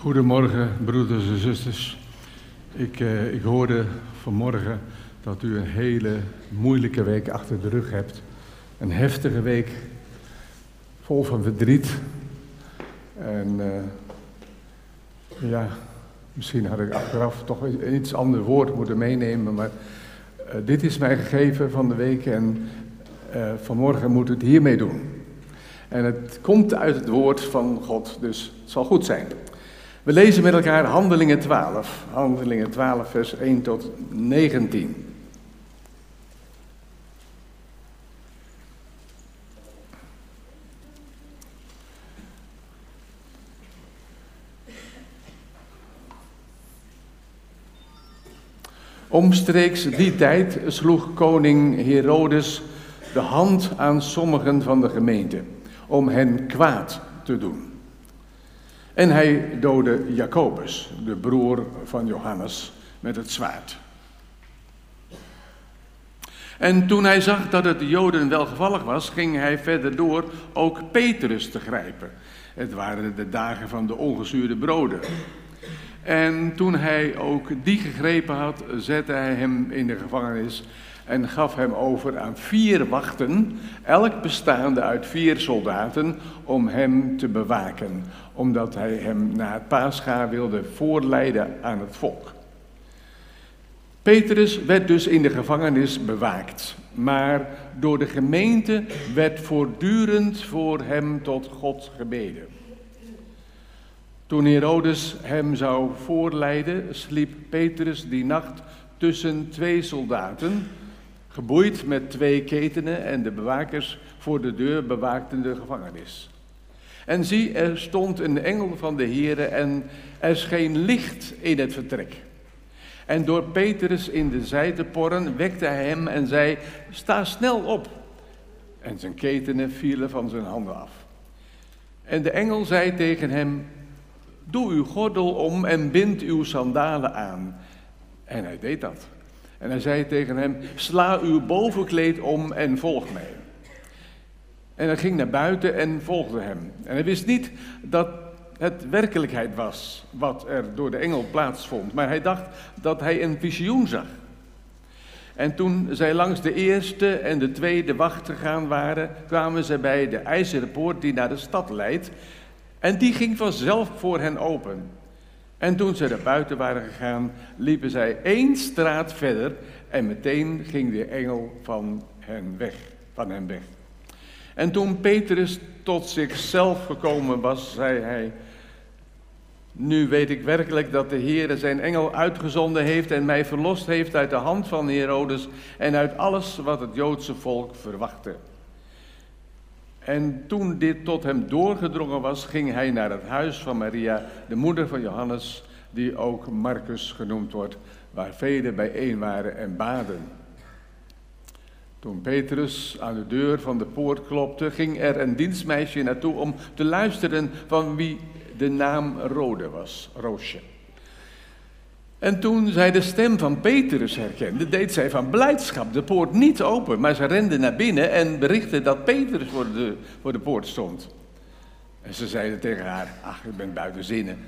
Goedemorgen, broeders en zusters. Ik, eh, ik hoorde vanmorgen dat u een hele moeilijke week achter de rug hebt. Een heftige week, vol van verdriet. En eh, ja, misschien had ik achteraf toch een iets ander woord moeten meenemen, maar eh, dit is mijn gegeven van de week en eh, vanmorgen moet het hiermee doen. En het komt uit het woord van God, dus het zal goed zijn. We lezen met elkaar Handelingen 12. Handelingen 12, vers 1 tot 19. Omstreeks die tijd sloeg koning Herodes de hand aan sommigen van de gemeente om hen kwaad te doen. En hij doodde Jacobus, de broer van Johannes, met het zwaard. En toen hij zag dat het de Joden welgevallig was, ging hij verder door ook Petrus te grijpen. Het waren de dagen van de ongezuurde broden. En toen hij ook die gegrepen had, zette hij hem in de gevangenis en gaf hem over aan vier wachten, elk bestaande uit vier soldaten, om hem te bewaken, omdat hij hem na het paascha wilde voorleiden aan het volk. Petrus werd dus in de gevangenis bewaakt, maar door de gemeente werd voortdurend voor hem tot God gebeden. Toen Herodes hem zou voorleiden, sliep Petrus die nacht tussen twee soldaten, geboeid met twee ketenen en de bewakers voor de deur bewaakten de gevangenis. En zie, er stond een engel van de Heere en er scheen licht in het vertrek. En door Petrus in de zij te porren, wekte hij hem en zei, sta snel op. En zijn ketenen vielen van zijn handen af. En de engel zei tegen hem, Doe uw gordel om en bind uw sandalen aan. En hij deed dat. En hij zei tegen hem: Sla uw bovenkleed om en volg mij. En hij ging naar buiten en volgde hem. En hij wist niet dat het werkelijkheid was wat er door de engel plaatsvond, maar hij dacht dat hij een visioen zag. En toen zij langs de eerste en de tweede wacht gegaan waren, kwamen ze bij de ijzeren poort die naar de stad leidt. En die ging vanzelf voor hen open. En toen ze naar buiten waren gegaan, liepen zij één straat verder en meteen ging de engel van hen weg, van hen weg. En toen Petrus tot zichzelf gekomen was, zei hij: Nu weet ik werkelijk dat de Heer zijn engel uitgezonden heeft en mij verlost heeft uit de hand van Herodes en uit alles wat het Joodse volk verwachtte. En toen dit tot hem doorgedrongen was, ging hij naar het huis van Maria, de moeder van Johannes, die ook Marcus genoemd wordt, waar velen bijeen waren en baden. Toen Petrus aan de deur van de poort klopte, ging er een dienstmeisje naartoe om te luisteren van wie de naam Rode was, Roosje. En toen zij de stem van Petrus herkende, deed zij van blijdschap de poort niet open, maar ze rende naar binnen en berichtte dat Petrus voor de, voor de poort stond. En ze zeiden tegen haar, ach, ik ben buiten zinnen.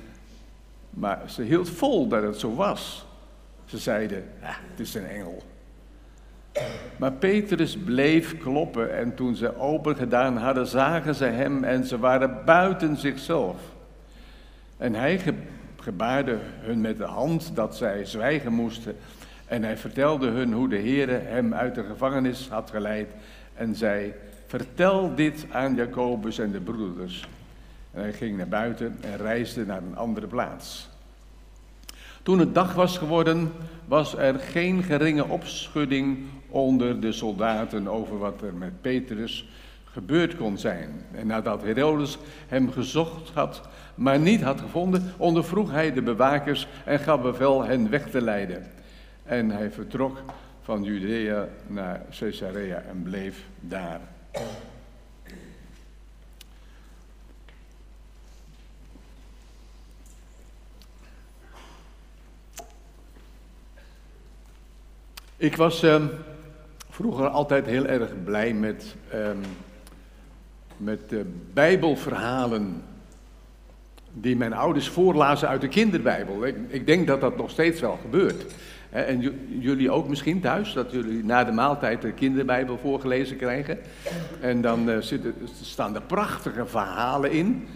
Maar ze hield vol dat het zo was. Ze zeiden, ah, het is een engel. Maar Petrus bleef kloppen en toen ze open gedaan hadden, zagen ze hem en ze waren buiten zichzelf. En hij gebaarde hun met de hand dat zij zwijgen moesten. En hij vertelde hun hoe de Heere hem uit de gevangenis had geleid. En zei, vertel dit aan Jacobus en de broeders. En hij ging naar buiten en reisde naar een andere plaats. Toen het dag was geworden, was er geen geringe opschudding onder de soldaten over wat er met Petrus gebeurd kon zijn. En nadat Herodes hem gezocht had, maar niet had gevonden, ondervroeg hij de bewakers en gaf bevel hen weg te leiden. En hij vertrok van Judea naar Caesarea en bleef daar. Ik was um, vroeger altijd heel erg blij met um, met de Bijbelverhalen die mijn ouders voorlazen uit de kinderbijbel. Ik, ik denk dat dat nog steeds wel gebeurt. En jullie ook misschien thuis, dat jullie na de maaltijd de kinderbijbel voorgelezen krijgen. En dan uh, zitten, staan er prachtige verhalen in.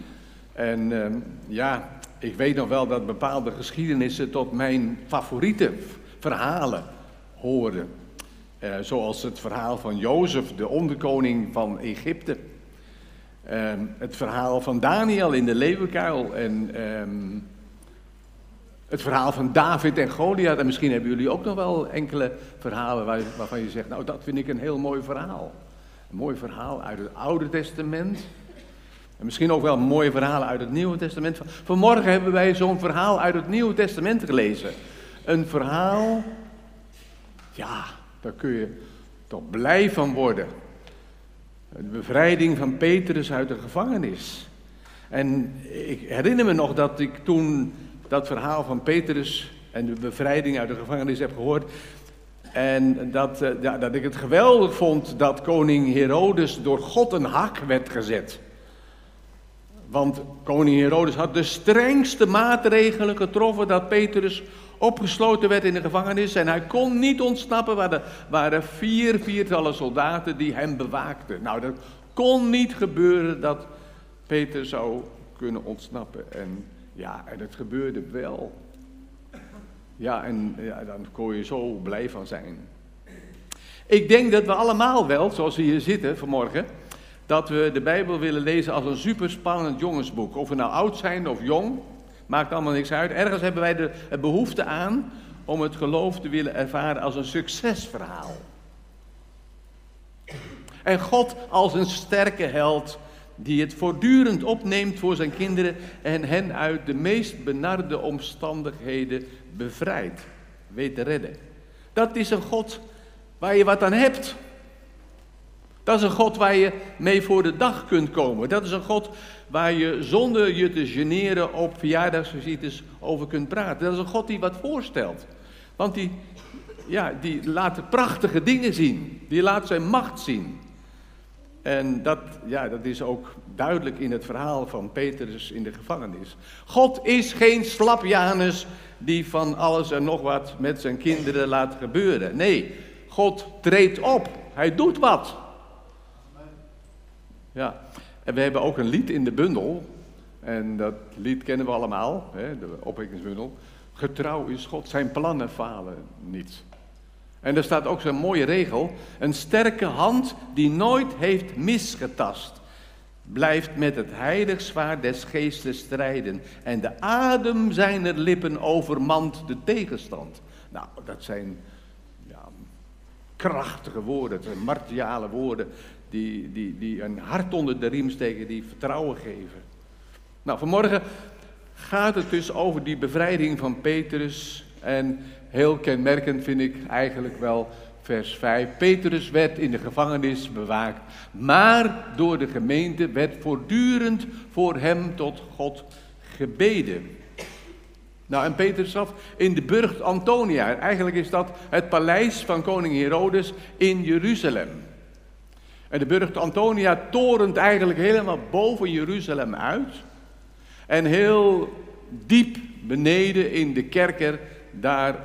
En uh, ja, ik weet nog wel dat bepaalde geschiedenissen tot mijn favoriete verhalen horen. Uh, zoals het verhaal van Jozef, de onderkoning van Egypte. Ehm, het verhaal van Daniel in de leeuwenkuil. En ehm, het verhaal van David en Goliath. En misschien hebben jullie ook nog wel enkele verhalen waar, waarvan je zegt, nou dat vind ik een heel mooi verhaal. Een mooi verhaal uit het Oude Testament. En misschien ook wel mooie verhalen uit het Nieuwe Testament. Vanmorgen hebben wij zo'n verhaal uit het Nieuwe Testament gelezen. Een verhaal, ja, daar kun je toch blij van worden. De bevrijding van Petrus uit de gevangenis. En ik herinner me nog dat ik toen dat verhaal van Petrus en de bevrijding uit de gevangenis heb gehoord. En dat, eh, ja, dat ik het geweldig vond dat koning Herodes door God een hak werd gezet. Want koning Herodes had de strengste maatregelen getroffen dat Petrus opgesloten werd in de gevangenis. En hij kon niet ontsnappen. Er waren vier viertallen soldaten die hem bewaakten. Nou, dat kon niet gebeuren dat Peter zou kunnen ontsnappen. En ja, en het gebeurde wel. Ja, en ja, dan kon je zo blij van zijn. Ik denk dat we allemaal wel, zoals we hier zitten vanmorgen, dat we de Bijbel willen lezen als een superspannend jongensboek. Of we nou oud zijn of jong, maakt allemaal niks uit. Ergens hebben wij de behoefte aan om het geloof te willen ervaren als een succesverhaal. En God als een sterke held die het voortdurend opneemt voor zijn kinderen en hen uit de meest benarde omstandigheden bevrijdt, weet te redden. Dat is een God waar je wat aan hebt. Dat is een God waar je mee voor de dag kunt komen. Dat is een God waar je zonder je te generen op verjaardagsvisites over kunt praten. Dat is een God die wat voorstelt. Want die, ja, die laat prachtige dingen zien. Die laat zijn macht zien. En dat, ja, dat is ook duidelijk in het verhaal van Petrus in de gevangenis. God is geen slapjanus die van alles en nog wat met zijn kinderen laat gebeuren. Nee, God treedt op. Hij doet wat. Ja, en we hebben ook een lied in de bundel. En dat lied kennen we allemaal, hè, de opwekkingsbundel. Getrouw is God, zijn plannen falen niet. En er staat ook zo'n mooie regel: een sterke hand die nooit heeft misgetast, blijft met het heilig zwaard des geestes strijden. En de adem zijner lippen overmand de tegenstand. Nou, dat zijn ja, krachtige woorden, martiale woorden die, die, die een hart onder de riem steken, die vertrouwen geven. Nou, vanmorgen gaat het dus over die bevrijding van Petrus en Heel kenmerkend vind ik eigenlijk wel vers 5. Petrus werd in de gevangenis bewaakt, maar door de gemeente werd voortdurend voor hem tot God gebeden. Nou, en Petrus zat in de burcht Antonia. Eigenlijk is dat het paleis van koning Herodes in Jeruzalem. En de burcht Antonia torent eigenlijk helemaal boven Jeruzalem uit. En heel diep beneden in de kerker, daar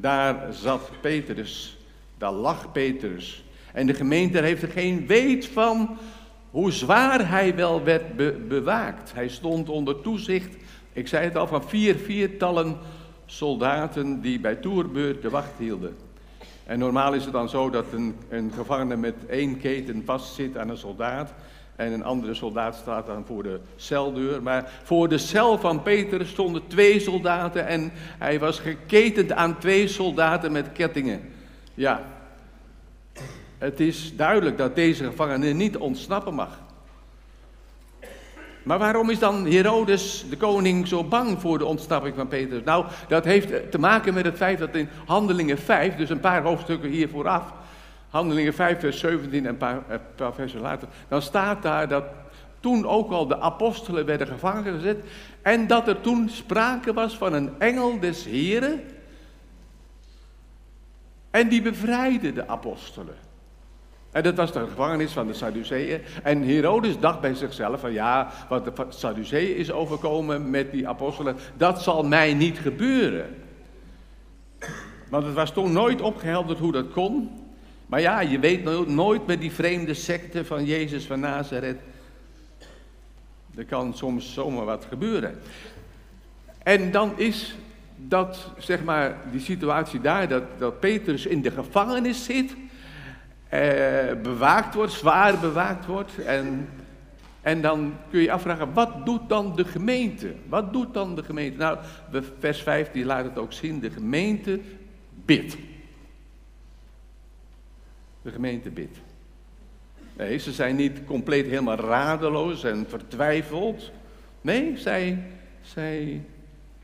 daar zat Petrus, daar lag Petrus. En de gemeente heeft er geen weet van hoe zwaar hij wel werd bewaakt. Hij stond onder toezicht, ik zei het al, van vier viertallen soldaten die bij toerbeurt de wacht hielden. En normaal is het dan zo dat een, een gevangene met één keten vastzit aan een soldaat. En een andere soldaat staat dan voor de celdeur. Maar voor de cel van Peter stonden twee soldaten en hij was geketend aan twee soldaten met kettingen. Ja, het is duidelijk dat deze gevangene niet ontsnappen mag. Maar waarom is dan Herodes, de koning, zo bang voor de ontsnapping van Petrus? Nou, dat heeft te maken met het feit dat in Handelingen 5, dus een paar hoofdstukken hier vooraf, Handelingen 5, vers 17 en een paar, een paar versen later, dan staat daar dat toen ook al de apostelen werden gevangen gezet en dat er toen sprake was van een engel des Heren en die bevrijdde de apostelen. En dat was de gevangenis van de Sadduceeën. En Herodes dacht bij zichzelf van ja, wat de Sadduceeën is overkomen met die apostelen, dat zal mij niet gebeuren. Want het was toen nooit opgehelderd hoe dat kon. Maar ja, je weet nooit met die vreemde secte van Jezus van Nazareth. Er kan soms zomaar wat gebeuren. En dan is dat, zeg maar, die situatie daar, dat, dat Petrus in de gevangenis zit, eh, bewaakt wordt, zwaar bewaakt wordt. En, en dan kun je afvragen, wat doet dan de gemeente? Wat doet dan de gemeente? Nou, vers 5 die laat het ook zien, de gemeente bidt. De gemeente bidt. Nee, ze zijn niet compleet helemaal radeloos en vertwijfeld. Nee, zij, zij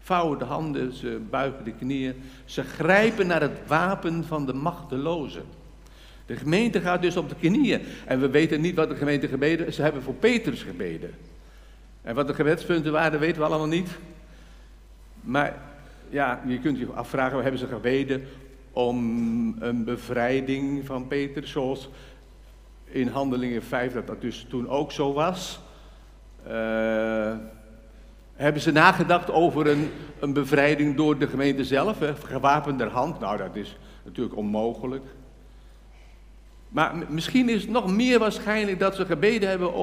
vouwen de handen, ze buigen de knieën. Ze grijpen naar het wapen van de machtelozen. De gemeente gaat dus op de knieën. En we weten niet wat de gemeente gebeden. Ze hebben voor Petrus gebeden. En wat de gebedspunten waren, weten we allemaal niet. Maar ja, je kunt je afvragen, hebben ze gebeden om een bevrijding van Petrus, zoals in Handelingen 5 dat dat dus toen ook zo was? Uh, hebben ze nagedacht over een, een bevrijding door de gemeente zelf, hè? gewapende hand? Nou, dat is natuurlijk onmogelijk. Maar misschien is het nog meer waarschijnlijk dat ze gebeden hebben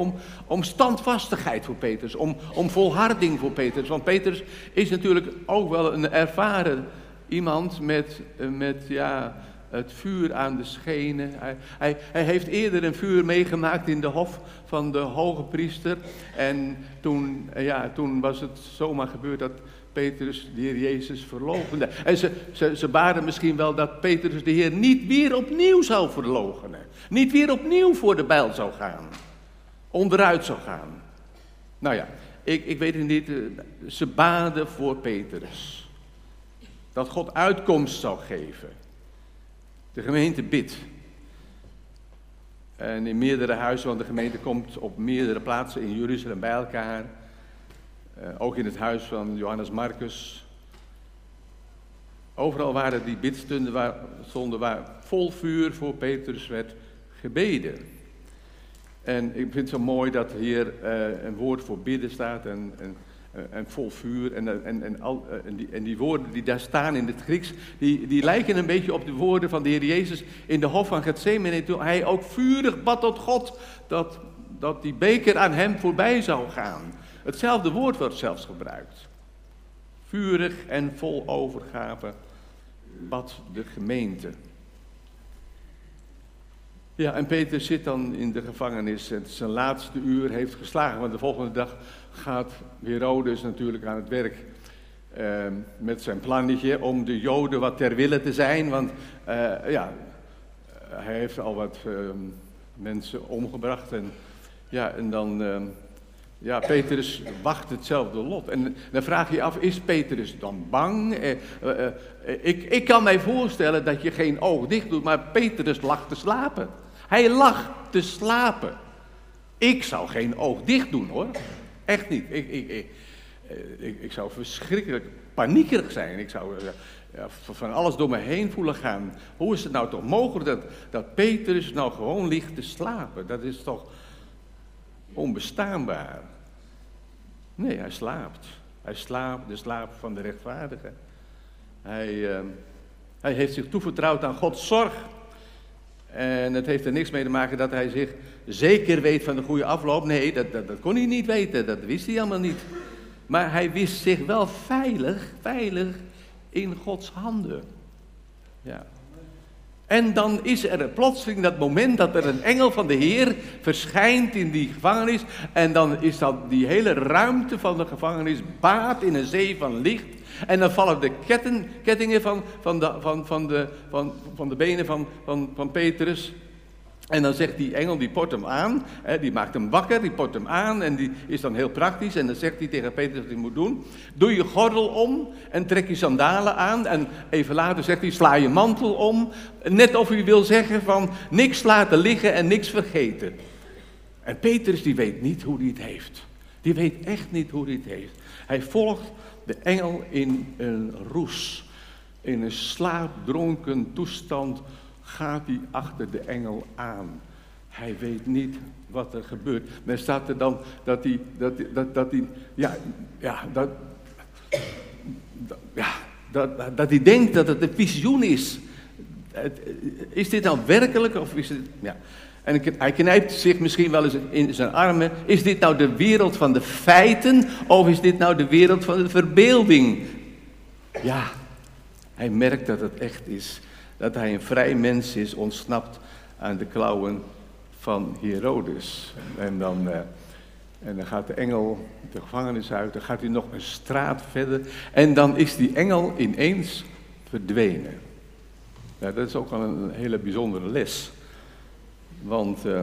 om, standvastigheid voor Petrus, om, om volharding voor Petrus. Want Petrus is natuurlijk ook wel een ervaren iemand met, met ja, het vuur aan de schenen. Hij, hij, hij, heeft eerder een vuur meegemaakt in de hof van de hoge priester. En toen, ja, toen was het zomaar gebeurd dat Petrus de Heer Jezus verloochende. En ze, ze, ze baden misschien wel dat Petrus de Heer niet weer opnieuw zou verloochenen. Niet weer opnieuw voor de bijl zou gaan. Onderuit zou gaan. Nou ja, ik, ik weet het niet. Eh, ze baden voor Petrus. Dat God uitkomst zou geven. De gemeente bidt. En in meerdere huizen, want de gemeente komt op meerdere plaatsen in Jeruzalem bij elkaar. Uh, ook in het huis van Johannes Marcus. Overal waren die bidstunden waar, stonden waar vol vuur voor Petrus werd gebeden. En ik vind het zo mooi dat hier uh, een woord voor bidden staat en, en, uh, en vol vuur. En, en, en, al, en, die, en die woorden die daar staan in het Grieks, die, die lijken een beetje op de woorden van de Heer Jezus in de hof van Gethsemane. Toen hij ook vurig bad tot God dat, dat die beker aan hem voorbij zou gaan. Hetzelfde woord wordt zelfs gebruikt. Vurig en vol overgave bad de gemeente. Ja, en Peter zit dan in de gevangenis. Het zijn laatste uur heeft geslagen. Want de volgende dag gaat Herodes natuurlijk aan het werk. Uh, met zijn plannetje om de Joden wat ter wille te zijn. Want uh, ja, hij heeft al wat uh, mensen omgebracht. En, ja, en dan ehm, ja, Petrus wacht hetzelfde lot. En dan vraag je af, is Petrus dan bang? Eh, eh, eh, ik, ik kan mij voorstellen dat je geen oog dicht doet, maar Petrus lag te slapen. Hij lag te slapen. Ik zou geen oog dicht doen hoor. Echt niet. Ik, ik, ik, ik, ik zou verschrikkelijk paniekerig zijn. Ik zou ja, van alles door me heen voelen gaan. Hoe is het nou toch mogelijk dat, dat Petrus nou gewoon ligt te slapen? Dat is toch onbestaanbaar. Nee, hij slaapt. Hij slaapt de slaap van de rechtvaardige. Hij, uh, hij heeft zich toevertrouwd aan Gods zorg. En het heeft er niks mee te maken dat hij zich zeker weet van de goede afloop. Nee, dat, dat, dat kon hij niet weten. Dat wist hij allemaal niet. Maar hij wist zich wel veilig, veilig in Gods handen. Ja. En dan is er plotseling dat moment dat er een engel van de Heer verschijnt in die gevangenis. En dan is dat die hele ruimte van de gevangenis baat in een zee van licht. En dan vallen de ketten, kettingen van, van, de, van, van, de, van, van de benen van, van, van Petrus en dan zegt die engel, die port hem aan, hè, die maakt hem wakker, die port hem aan en die is dan heel praktisch. En dan zegt hij tegen Petrus wat hij moet doen. Doe je gordel om en trek je sandalen aan. En even later zegt hij, sla je mantel om. Net of hij wil zeggen van, niks laten liggen en niks vergeten. En Petrus die weet niet hoe hij het heeft. Die weet echt niet hoe hij het heeft. Hij volgt de engel in een roes, in een slaapdronken toestand gaat hij achter de engel aan. hij weet niet wat er gebeurt. Men staat er dan dat hij, dat, dat, dat hij, ja, ja, dat, ja, dat, dat hij denkt dat het een visioen is. Is dit nou werkelijk of is het, ja. En hij knijpt zich misschien wel eens in zijn armen. Is dit nou de wereld van de feiten of is dit nou de wereld van de verbeelding? Ja, hij merkt dat het echt is. Dat hij een vrij mens is, ontsnapt aan de klauwen van Herodes. En dan, uh, en dan gaat de engel de gevangenis uit, dan gaat hij nog een straat verder. En dan is die engel ineens verdwenen. Ja, dat is ook wel een hele bijzondere les. Want uh,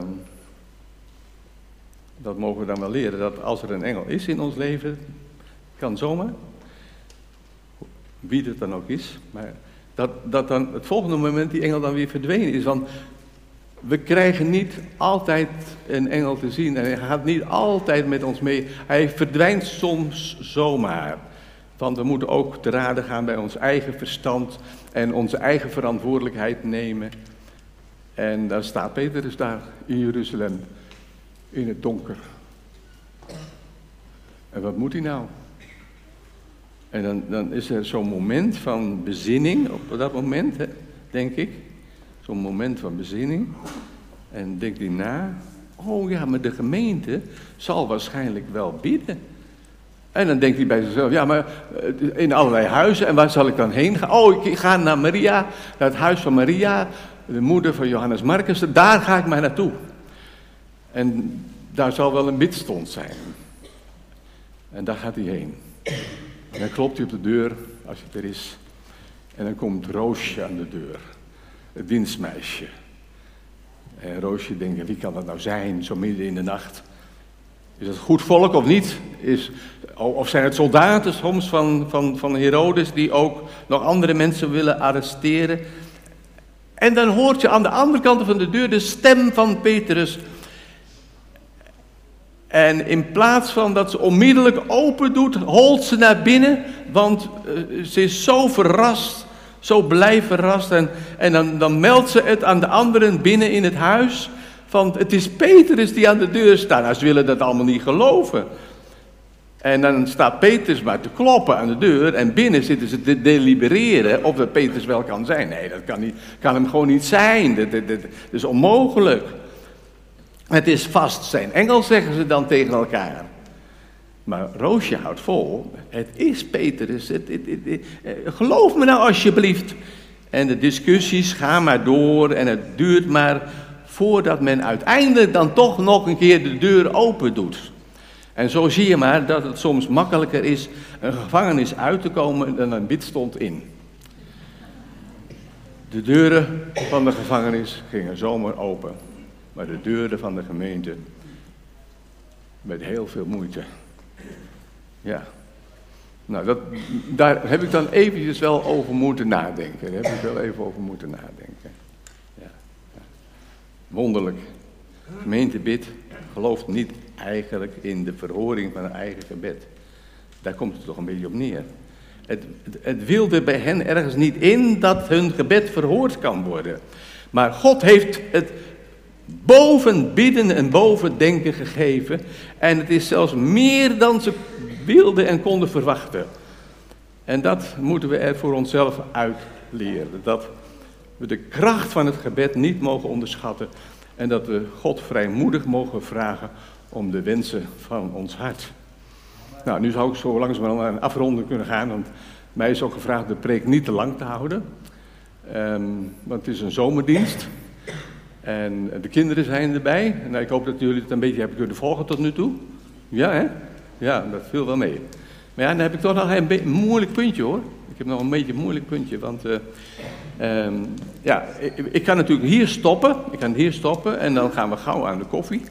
dat mogen we dan wel leren, dat als er een engel is in ons leven, kan zomaar, wie het dan ook is, maar dat, dat dan het volgende moment die engel dan weer verdwenen is. Want we krijgen niet altijd een engel te zien en hij gaat niet altijd met ons mee. Hij verdwijnt soms zomaar. Want we moeten ook te raden gaan bij ons eigen verstand en onze eigen verantwoordelijkheid nemen. En daar staat Peter dus daar in Jeruzalem, in het donker. En wat moet hij nou? En dan, dan is er zo'n moment van bezinning op dat moment, denk ik. Zo'n moment van bezinning. En denkt hij na, oh ja, maar de gemeente zal waarschijnlijk wel bidden. En dan denkt hij bij zichzelf, ja, maar eh, in allerlei huizen, en waar zal ik dan heen gaan? Oh, ik ga naar Maria, naar het huis van Maria, de moeder van Johannes Marcus, daar ga ik maar naartoe. En daar zal wel een bidstond zijn. En daar gaat hij heen. En dan klopt hij op de deur, als het er is. En dan komt Roosje aan de deur, het dienstmeisje. En Roosje denkt, wie kan dat nou zijn, zo midden in de nacht? Is het goed volk of niet? Is, of zijn het soldaten soms van, van, van Herodes die ook nog andere mensen willen arresteren? En dan hoort je aan de andere kant van de deur de stem van Petrus. En in plaats van dat ze onmiddellijk open doet, holt ze naar binnen, want uh, ze is zo verrast, zo blij verrast. En, en dan, dan meldt ze het aan de anderen binnen in het huis, van het is Petrus die aan de deur staat. Nou, ze willen dat allemaal niet geloven. En dan staat Petrus maar te kloppen aan de deur en binnen zitten ze te delibereren of dat Petrus wel kan zijn. Nee, dat kan, niet, kan hem gewoon niet zijn. Dat is onmogelijk. Het is vast zijn engel, zeggen ze dan tegen elkaar. Maar Roosje houdt vol, het is Petrus. Het, het, het, eh, geloof me nou alsjeblieft. En de discussies gaan maar door en het duurt maar voordat men uiteindelijk dan toch nog een keer de deur open doet. En zo zie je maar dat het soms makkelijker is een gevangenis uit te komen dan een bidstond in. De deuren van de gevangenis gingen zomaar open, maar de deuren van de gemeente met heel veel moeite. Ja. Nou, dat, daar heb ik dan eventjes wel over moeten nadenken. Daar heb ik wel even over moeten nadenken. Ja. Wonderlijk. Gemeente bid, gelooft niet eigenlijk in de verhoring van een eigen gebed. Daar komt het toch een beetje op neer. Het, het, het wilde bij hen ergens niet in dat hun gebed verhoord kan worden. Maar God heeft het boven bidden en boven denken gegeven. En het is zelfs meer dan ze wilden en konden verwachten. En dat moeten we er voor onszelf uitleren. Dat we de kracht van het gebed niet mogen onderschatten. En dat we God vrijmoedig mogen vragen om de wensen van ons hart. Nou, nu zou ik zo langzamerhand naar een afronding kunnen gaan, want mij is ook gevraagd de preek niet te lang te houden. Um, want het is een zomerdienst. En de kinderen zijn erbij. Nou, ik hoop dat jullie het een beetje hebben kunnen volgen tot nu toe. Ja, hè? Ja, dat viel wel mee. Maar ja, dan heb ik toch nog een, moeilijk puntje hoor. Ik heb nog een beetje een moeilijk puntje. Want uh, um, ja, ik, ik, kan natuurlijk hier stoppen. Ik kan hier stoppen en dan gaan we gauw aan de koffie.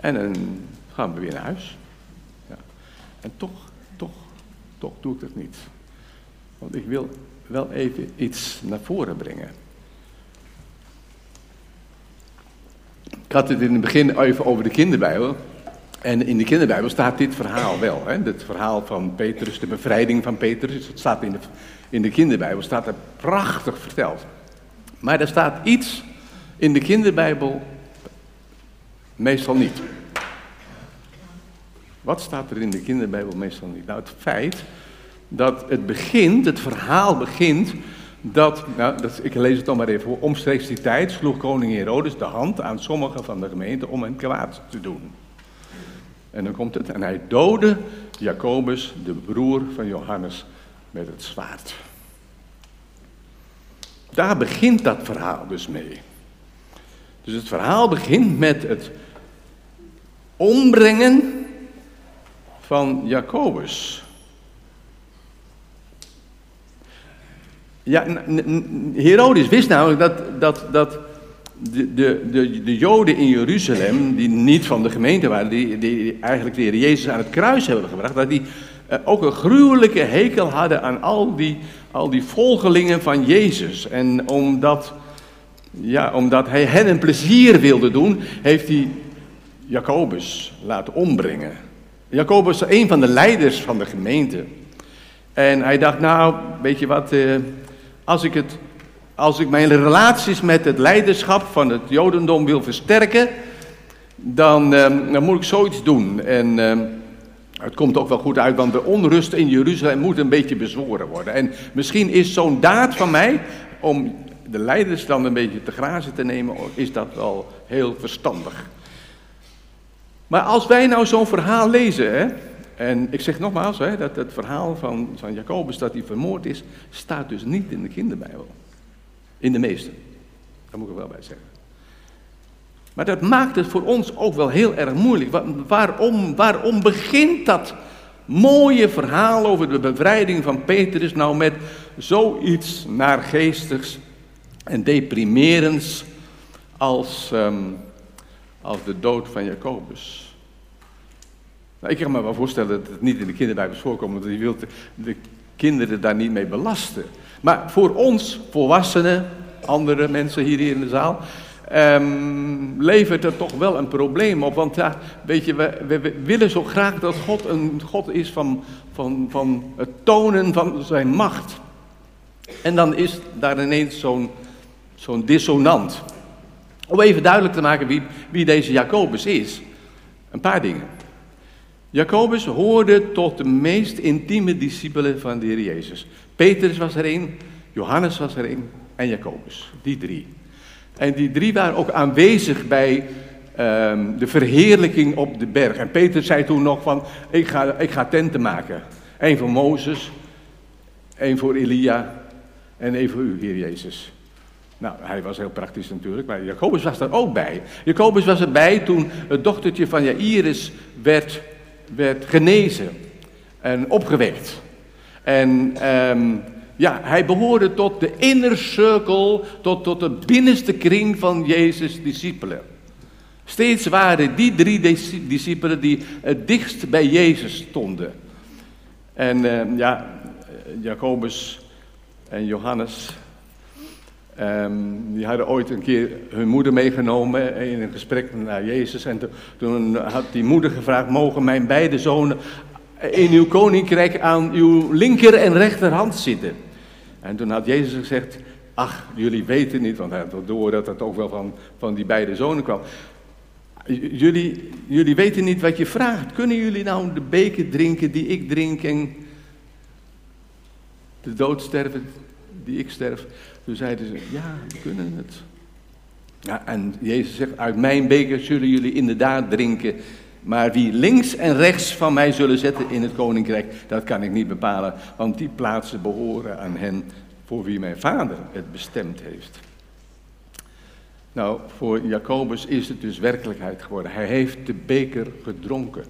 En dan gaan we weer naar huis. Ja. En toch, toch, toch doe ik dat niet. Want ik wil wel even iets naar voren brengen. Ik had het in het begin even over de kinderbijbel. En in de kinderbijbel staat dit verhaal wel. Hè? Het verhaal van Petrus, de bevrijding van Petrus. Het staat in de, in de kinderbijbel, staat er prachtig verteld. Maar er staat iets in de kinderbijbel Meestal niet. Wat staat er in de kinderbijbel meestal niet? Nou, het feit dat het begint, het verhaal begint, dat, nou, dat, ik lees het dan maar even, omstreeks die tijd sloeg koning Herodes de hand aan sommigen van de gemeente om hen kwaad te doen. En dan komt het, en hij doodde Jacobus, de broer van Johannes, met het zwaard. Daar begint dat verhaal dus mee. Dus het verhaal begint met het ombrengen van Jacobus. Ja, Herodes wist namelijk dat, dat, dat de, de, de, de Joden in Jeruzalem, die niet van de gemeente waren, die, die eigenlijk de Jezus aan het kruis hebben gebracht, dat die eh, ook een gruwelijke hekel hadden aan al die, al die volgelingen van Jezus. En omdat, ja, omdat hij hen een plezier wilde doen, heeft hij Jacobus laten ombrengen. Jacobus was een van de leiders van de gemeente. En hij dacht, nou, weet je wat, eh, als, ik het, als ik mijn relaties met het leiderschap van het Jodendom wil versterken, dan, eh, dan moet ik zoiets doen. En eh, het komt ook wel goed uit, want de onrust in Jeruzalem moet een beetje bezworen worden. En misschien is zo'n daad van mij om de leiders dan een beetje te grazen te nemen, is dat wel heel verstandig. Maar als wij nou zo'n verhaal lezen, hè, en ik zeg nogmaals, hè, dat het verhaal van, van Jacobus dat hij vermoord is, staat dus niet in de kinderbijbel. In de meeste. Daar moet ik wel bij zeggen. Maar dat maakt het voor ons ook wel heel erg moeilijk. Waarom, waarom begint dat mooie verhaal over de bevrijding van Petrus nou met zoiets naargeestigs en deprimerends als, ehm, als de dood van Jacobus? Nou, ik kan me wel voorstellen dat het niet in de kinderbijbels voorkomt, want je wilt de kinderen daar niet mee belasten. Maar voor ons, volwassenen, andere mensen hier in de zaal, um, levert er toch wel een probleem op. Want ja, weet je, we, we, willen zo graag dat God een God is van, van, van het tonen van zijn macht. En dan is daar ineens zo'n zo'n dissonant. Om even duidelijk te maken wie, wie deze Jacobus is. Een paar dingen. Jacobus hoorde tot de meest intieme discipelen van de Heer Jezus. Petrus was er Johannes was er en Jacobus. Die drie. En die drie waren ook aanwezig bij um, de verheerlijking op de berg. En Peter zei toen nog van, ik ga, ik ga tenten maken. Eén voor Mozes, één voor Elia en één voor u, Heer Jezus. Nou, hij was heel praktisch natuurlijk, maar Jacobus was er ook bij. Jacobus was erbij toen het dochtertje van Jairus werd, werd genezen en opgewekt. En um, ja, hij behoorde tot de inner circle, tot, tot de binnenste kring van Jezus' discipelen. Steeds waren die drie discipelen die het dichtst bij Jezus stonden. En uh, ja, Jacobus en Johannes, um, die hadden ooit een keer hun moeder meegenomen in een gesprek naar Jezus. En toen had die moeder gevraagd, mogen mijn beide zonen in uw koninkrijk aan uw linker en rechterhand zitten. En toen had Jezus gezegd, ach, jullie weten niet, want hij had door dat het ook wel van, van die beide zonen kwam. Jullie, jullie weten niet wat je vraagt. Kunnen jullie nou de beker drinken die ik drink en de dood sterven die ik sterf? Toen zeiden ze, ja, we kunnen het. Ja, en Jezus zegt, uit mijn beker zullen jullie inderdaad drinken. Maar wie links en rechts van mij zullen zetten in het koninkrijk, dat kan ik niet bepalen. Want die plaatsen behoren aan hen voor wie mijn vader het bestemd heeft. Nou, voor Jacobus is het dus werkelijkheid geworden. Hij heeft de beker gedronken.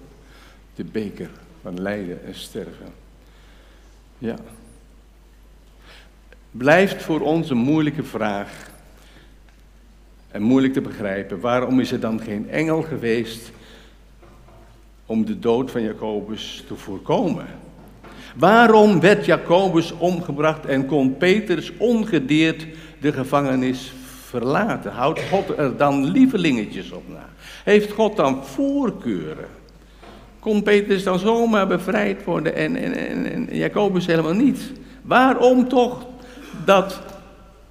De beker van lijden en sterven. Ja. Blijft voor ons een moeilijke vraag. En moeilijk te begrijpen. Waarom is er dan geen engel geweest om de dood van Jacobus te voorkomen. Waarom werd Jacobus omgebracht en kon Petrus ongedeerd de gevangenis verlaten? Houdt God er dan lievelingetjes op na? Heeft God dan voorkeuren? Kon Petrus dan zomaar bevrijd worden en, en, en, en Jacobus helemaal niet? Waarom toch dat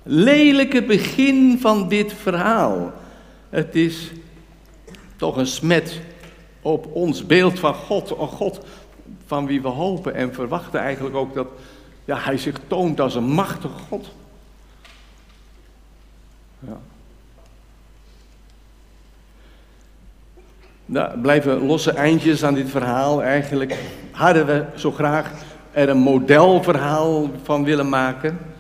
lelijke begin van dit verhaal? Het is toch een smet op ons beeld van God. Een God van wie we hopen en verwachten eigenlijk ook dat ja, hij zich toont als een machtige God. Ja. Nou, blijven losse eindjes aan dit verhaal. Eigenlijk hadden we zo graag er een modelverhaal van willen maken.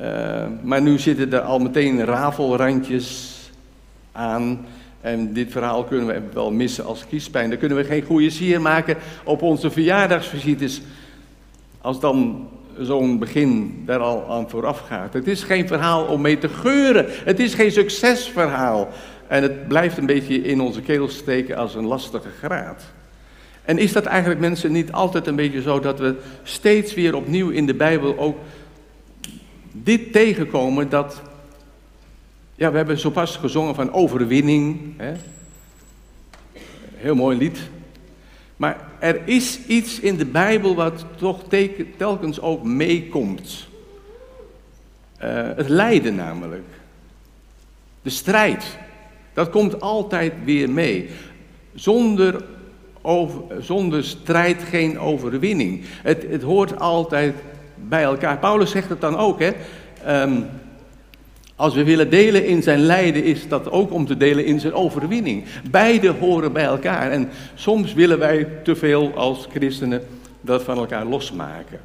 Uh, maar nu zitten er al meteen rafelrandjes aan. En dit verhaal kunnen we wel missen als kiespijn. Dan kunnen we geen goede sier maken op onze verjaardagsvisites. Als dan zo'n begin daar al aan vooraf gaat. Het is geen verhaal om mee te geuren. Het is geen succesverhaal. En het blijft een beetje in onze keel steken als een lastige graad. En is dat eigenlijk mensen niet altijd een beetje zo dat we steeds weer opnieuw in de Bijbel ook dit tegenkomen dat ja, we hebben zo pas gezongen van overwinning. Hè? Heel mooi lied. Maar er is iets in de Bijbel wat toch telkens ook meekomt. Uh, het lijden namelijk. De strijd. Dat komt altijd weer mee. Zonder, zonder strijd geen overwinning. Het, het hoort altijd bij elkaar. Paulus zegt het dan ook, hè. Um, als we willen delen in zijn lijden, is dat ook om te delen in zijn overwinning. Beide horen bij elkaar. En soms willen wij te veel als christenen dat van elkaar losmaken.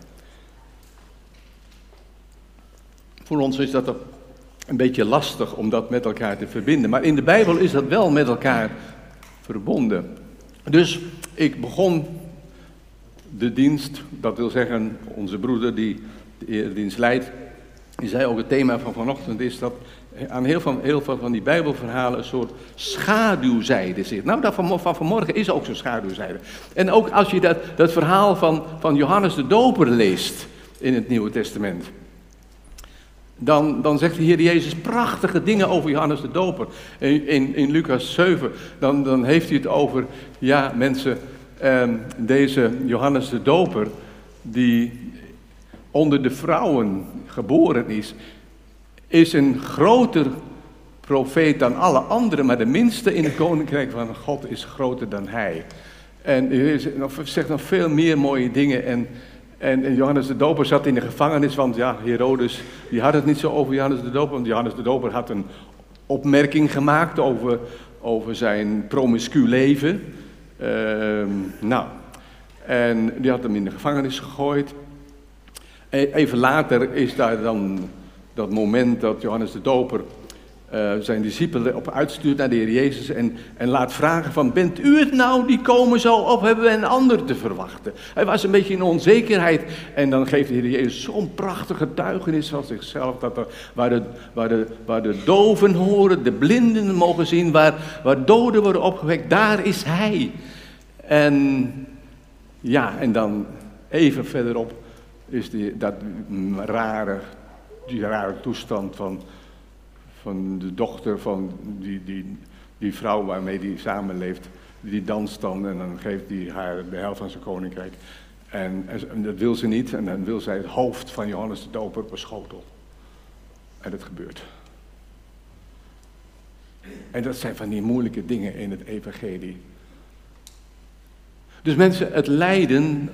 Voor ons is dat een beetje lastig om dat met elkaar te verbinden. Maar in de Bijbel is dat wel met elkaar verbonden. Dus ik begon de dienst, dat wil zeggen onze broeder die de dienst leidt, die zei ook het thema van vanochtend is dat aan heel veel, heel veel van die Bijbelverhalen een soort schaduwzijde zit. Nou, dat van, van vanmorgen is ook zo'n schaduwzijde. En ook als je dat, dat verhaal van, van Johannes de Doper leest in het Nieuwe Testament. Dan, dan zegt de Heer Jezus prachtige dingen over Johannes de Doper. In, in, in Lucas 7, dan, dan heeft hij het over, ja mensen, eh, deze Johannes de Doper, die onder de vrouwen geboren is, is een groter profeet dan alle anderen, maar de minste in het koninkrijk van God is groter dan hij. En hij zegt nog veel meer mooie dingen. En, en, Johannes de Doper zat in de gevangenis, want ja, Herodes die had het niet zo over Johannes de Doper, want Johannes de Doper had een opmerking gemaakt over, over zijn promiscu leven. Uh, nou, en die had hem in de gevangenis gegooid. E, even later is daar dan dat moment dat Johannes de Doper uh, zijn discipelen op uitstuurt naar de Heer Jezus en, en laat vragen van, bent u het nou die komen zal of hebben we een ander te verwachten? Hij was een beetje in onzekerheid en dan geeft de Heer Jezus zo'n prachtige getuigenis van zichzelf, dat er, waar, de, waar, de, waar de doven horen, de blinden mogen zien, waar, waar doden worden opgewekt, daar is Hij. En ja, en dan even verderop is die, dat rare, die rare toestand van, van de dochter van die, die, die vrouw waarmee hij samenleeft. Die danst dan en dan geeft hij haar de helft van zijn koninkrijk. En, en, dat wil ze niet en dan wil zij het hoofd van Johannes de Doper op een schotel. En dat gebeurt. En dat zijn van die moeilijke dingen in het evangelie. Dus mensen, het lijden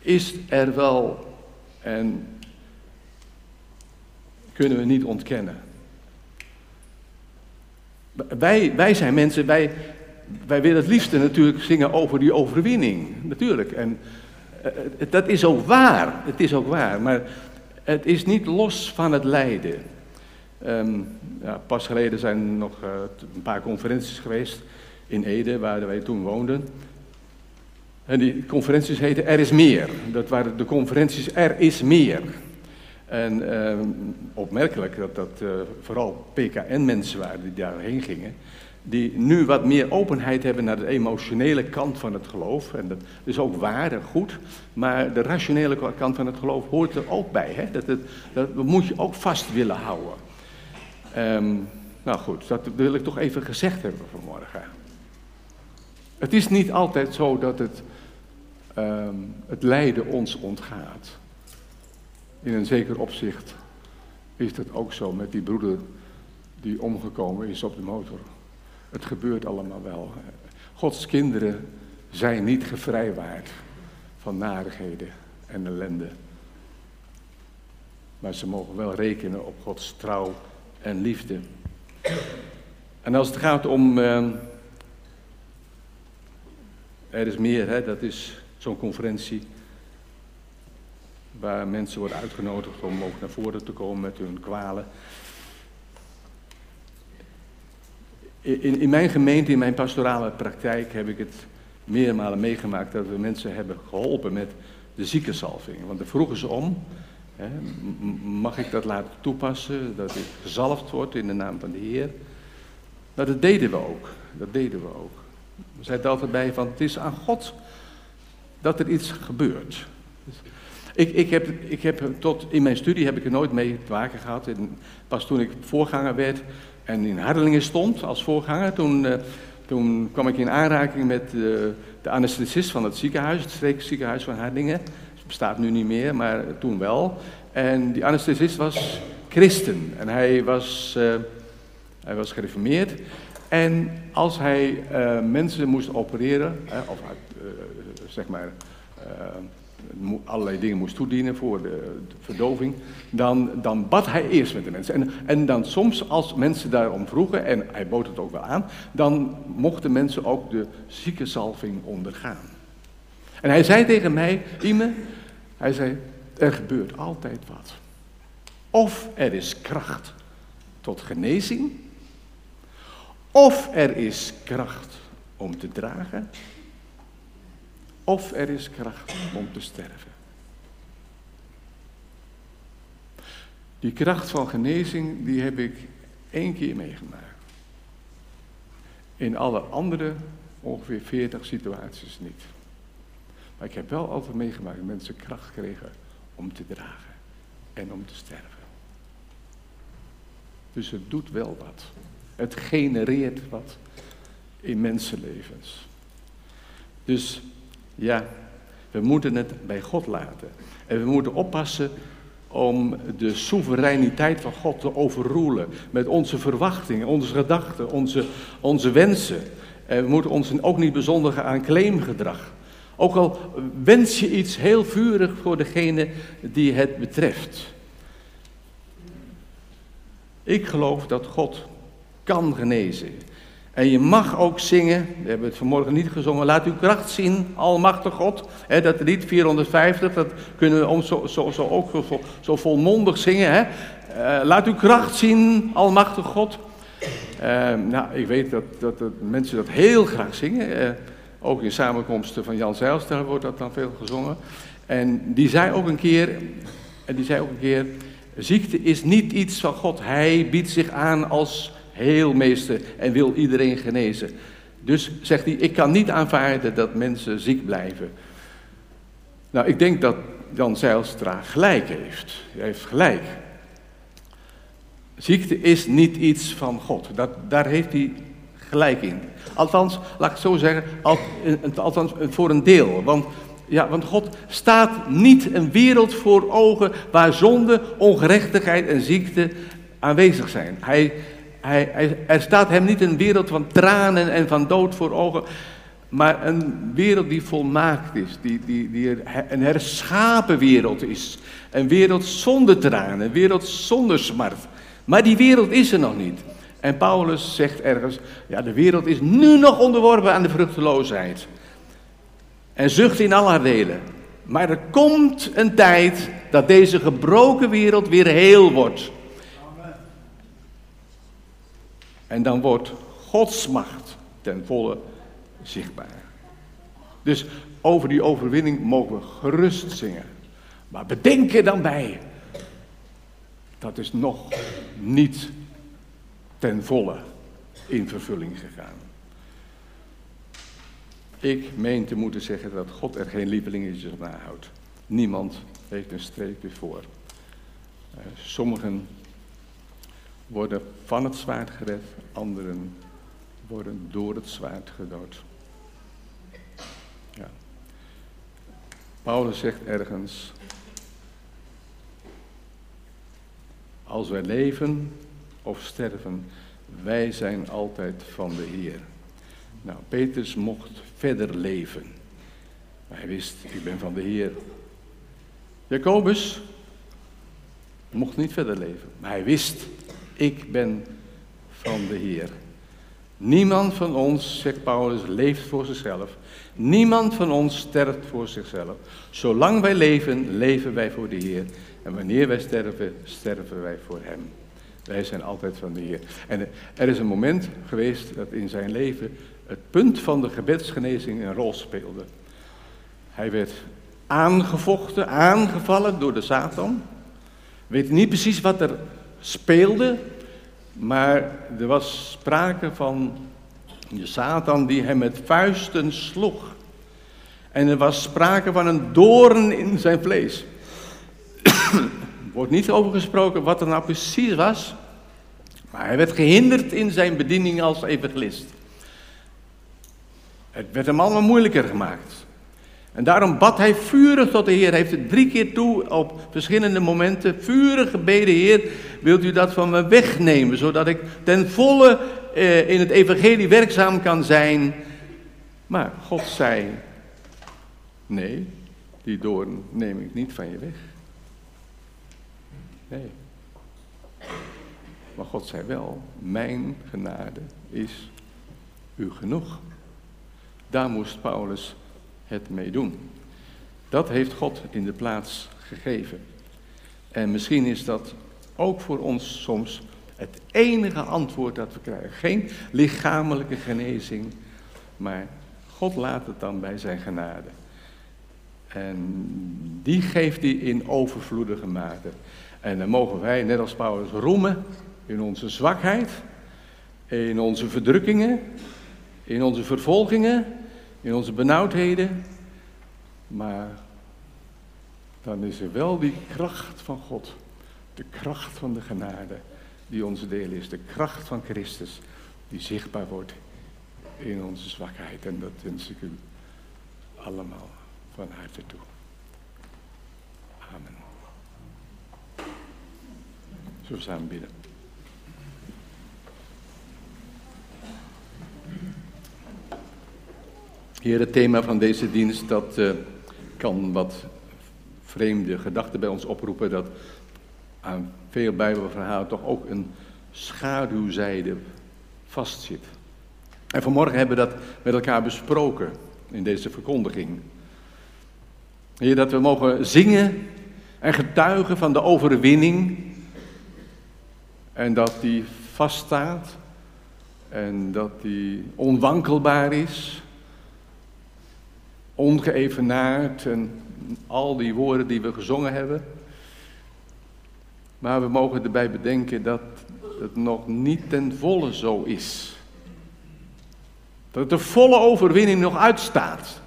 is er wel en kunnen we niet ontkennen. Wij, wij zijn mensen, wij, wij willen het liefste natuurlijk zingen over die overwinning, natuurlijk. En uh, dat is ook waar, het is ook waar, maar het is niet los van het lijden. Um, ja, pas geleden zijn nog uh, een paar conferenties geweest in Ede, waar wij toen woonden. En die conferenties heten Er is meer. Dat waren de conferenties Er is meer. En eh, opmerkelijk dat dat uh, vooral PKN-mensen waren die daarheen gingen. Die nu wat meer openheid hebben naar de emotionele kant van het geloof. En dat is ook waar en goed. Maar de rationele kant van het geloof hoort er ook bij. Hè? Dat, het, dat, moet je ook vast willen houden. Um, nou goed, dat wil ik toch even gezegd hebben vanmorgen. Het is niet altijd zo dat het Ehm, het lijden ons ontgaat. In een zeker opzicht is dat ook zo met die broeder die omgekomen is op de motor. Het gebeurt allemaal wel. Gods kinderen zijn niet gevrijwaard van narigheden en ellende. Maar ze mogen wel rekenen op Gods trouw en liefde. En als het gaat om. Uh, er is meer, hè, dat is zo'n conferentie. Waar mensen worden uitgenodigd om ook naar voren te komen met hun kwalen. In, in mijn gemeente, in mijn pastorale praktijk, heb ik het meermalen meegemaakt dat we mensen hebben geholpen met de ziekenzalving. Want daar vroegen ze om. Hè, mag ik dat laten toepassen? Dat ik gezalfd word in de naam van de Heer? Nou, dat deden we ook. Dat deden we ook. We zeiden altijd bij van het is aan God dat er iets gebeurt. Ik, ik, heb, ik heb tot in mijn studie heb ik er nooit mee te maken gehad. En pas toen ik voorganger werd en in Hardelingen stond als voorganger, toen, uh, toen kwam ik in aanraking met uh, de anesthesist van het ziekenhuis, het streekziekenhuis van Hardelingen. Het bestaat nu niet meer, maar toen wel. En die anesthesist was christen en hij was, uh, hij was gereformeerd. En als hij mensen moest opereren, of zeg maar allerlei dingen moest toedienen voor de, verdoving, dan, dan bad hij eerst met de mensen. En, en dan soms, als mensen daarom vroegen, en hij bood het ook wel aan, dan mochten mensen ook de ziekenzalving ondergaan. En hij zei tegen mij, Ime, hij zei, er gebeurt altijd wat. Of er is kracht tot genezing, of er is kracht om te dragen, of er is kracht om te sterven. Die kracht van genezing, die heb ik één keer meegemaakt. In alle andere ongeveer 40 situaties niet. Maar ik heb wel altijd meegemaakt dat mensen kracht kregen om te dragen en om te sterven. Dus het doet wel wat. Het genereert wat in mensenlevens. Dus ja, we moeten het bij God laten. En we moeten oppassen om de soevereiniteit van God te overroelen met onze verwachtingen, onze gedachten, onze, onze wensen. En we moeten ons ook niet bezondigen aan claimgedrag. Ook al wens je iets heel vurig voor degene die het betreft. Ik geloof dat God kan genezen. En je mag ook zingen, we hebben het vanmorgen niet gezongen, laat uw kracht zien, almachtig God. Dat lied 450, dat kunnen we om zo, zo, zo ook zo, zo volmondig zingen. Uh, laat uw kracht zien, almachtig God. Uh, nou, ik weet dat, dat, dat, mensen dat heel graag zingen. Uh, ook in samenkomsten van Jan Zijlstra wordt dat dan veel gezongen. En die zei ook een keer, en die zei ook een keer, ziekte is niet iets van God. Hij biedt zich aan als heelmeester en wil iedereen genezen. Dus zegt hij, ik kan niet aanvaarden dat mensen ziek blijven. Nou, ik denk dat Jan Zijlstra gelijk heeft. Hij heeft gelijk. Ziekte is niet iets van God. Dat, daar heeft hij gelijk in. Althans, laat ik het zo zeggen, althans voor een deel. Want, ja, want God staat niet een wereld voor ogen waar zonde, ongerechtigheid en ziekte aanwezig zijn. Hij, hij, er staat hem niet een wereld van tranen en van dood voor ogen, maar een wereld die volmaakt is, die, die, die een herschapen wereld is. Een wereld zonder tranen, een wereld zonder smart. Maar die wereld is er nog niet. En Paulus zegt ergens, ja de wereld is nu nog onderworpen aan de vruchteloosheid. En zucht in al haar delen. Maar er komt een tijd dat deze gebroken wereld weer heel wordt. En dan wordt Gods macht ten volle zichtbaar. Dus over die overwinning mogen we gerust zingen. Maar bedenk er dan bij, dat is nog niet ten volle in vervulling gegaan. Ik meen te moeten zeggen dat God er geen lievelingetjes op nahoudt. Niemand heeft een streepje voor. Uh, sommigen worden van het zwaard gered, anderen worden door het zwaard gedood. Ja. Paulus zegt ergens, als wij leven of sterven, Wij zijn altijd van de Heer. Nou, Petrus mocht verder leven. Hij wist, ik ben van de Heer. Jacobus mocht niet verder leven. Maar hij wist, ik ben van de Heer. Niemand van ons, zegt Paulus, leeft voor zichzelf. Niemand van ons sterft voor zichzelf. Zolang wij leven, leven wij voor de Heer. En wanneer wij sterven, sterven wij voor Hem. Wij zijn altijd van de Heer. En er is een moment geweest dat in zijn leven het punt van de gebedsgenezing een rol speelde. Hij werd aangevochten, aangevallen door de Satan. Weet niet precies wat er speelde, maar er was sprake van de Satan die hem met vuisten sloeg. En er was sprake van een doorn in zijn vlees. wordt niet over gesproken wat er nou precies was, maar hij werd gehinderd in zijn bediening als evangelist. Het werd hem allemaal moeilijker gemaakt. En daarom bad hij vurig tot de Heer. Hij heeft het drie keer toe op verschillende momenten vurig gebeden. Heer, wilt u dat van me wegnemen, zodat ik ten volle eh, in het evangelie werkzaam kan zijn. Maar God zei, nee, die doorn neem ik niet van je weg. Nee. Maar God zei wel, mijn genade is u genoeg. Daar moest Paulus het mee doen. Dat heeft God in de plaats gegeven. En misschien is dat ook voor ons soms het enige antwoord dat we krijgen. Geen lichamelijke genezing, maar God laat het dan bij zijn genade. En die geeft hij in overvloedige mate. En dan mogen wij, net als Paulus, roemen in onze zwakheid, in onze verdrukkingen, in onze vervolgingen, in onze benauwdheden. Maar dan is er wel die kracht van God, de kracht van de genade die onze deel is, de kracht van Christus die zichtbaar wordt in onze zwakheid. En dat wens ik u allemaal van harte toe. Amen. Zo samen bidden. Heer, het thema van deze dienst, dat uh, kan wat vreemde gedachten bij ons oproepen, dat aan veel Bijbelverhalen toch ook een schaduwzijde vastzit. En vanmorgen hebben we dat met elkaar besproken in deze verkondiging. Heer, dat we mogen zingen en getuigen van de overwinning. En dat die vaststaat. En dat die onwankelbaar is ongeëvenaard en al die woorden die we gezongen hebben. Maar we mogen erbij bedenken dat het nog niet ten volle zo is. Dat de volle overwinning nog uitstaat.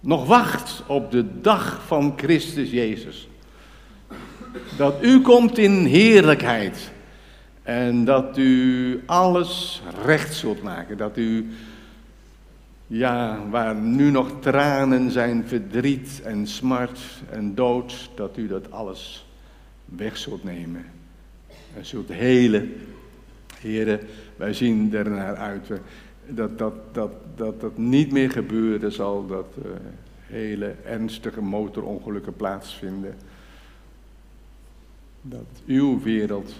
Nog wacht op de dag van Christus Jezus. Dat u komt in heerlijkheid. En dat u alles recht zult maken. Dat u ja, waar nu nog tranen zijn, verdriet en smart en dood, dat u dat alles weg zult nemen. En zult helen. Heren, wij zien er naar uit dat dat, dat, dat, dat niet meer gebeuren zal, dat uh, hele ernstige motorongelukken plaatsvinden. Dat uw wereld,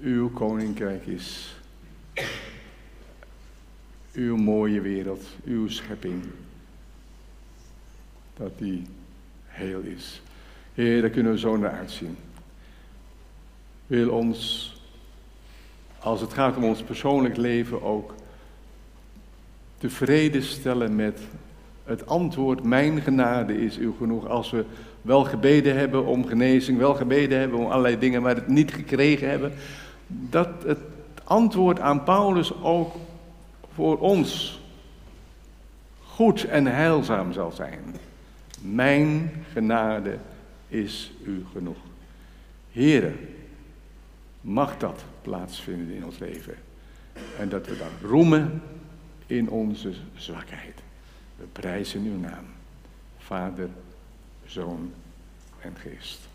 uw koninkrijk is uw mooie wereld, uw schepping, dat die heel is. Heer, daar kunnen we zo naar uitzien. Wil ons, als het gaat om ons persoonlijk leven, ook tevreden stellen met het antwoord, mijn genade is u genoeg. Als we wel gebeden hebben om genezing, wel gebeden hebben om allerlei dingen, maar het niet gekregen hebben, dat het antwoord aan Paulus ook voor ons goed en heilzaam zal zijn. Mijn genade is u genoeg. Heren, mag dat plaatsvinden in ons leven. En dat we dan roemen in onze zwakheid. We prijzen uw naam. Vader, Zoon en Geest.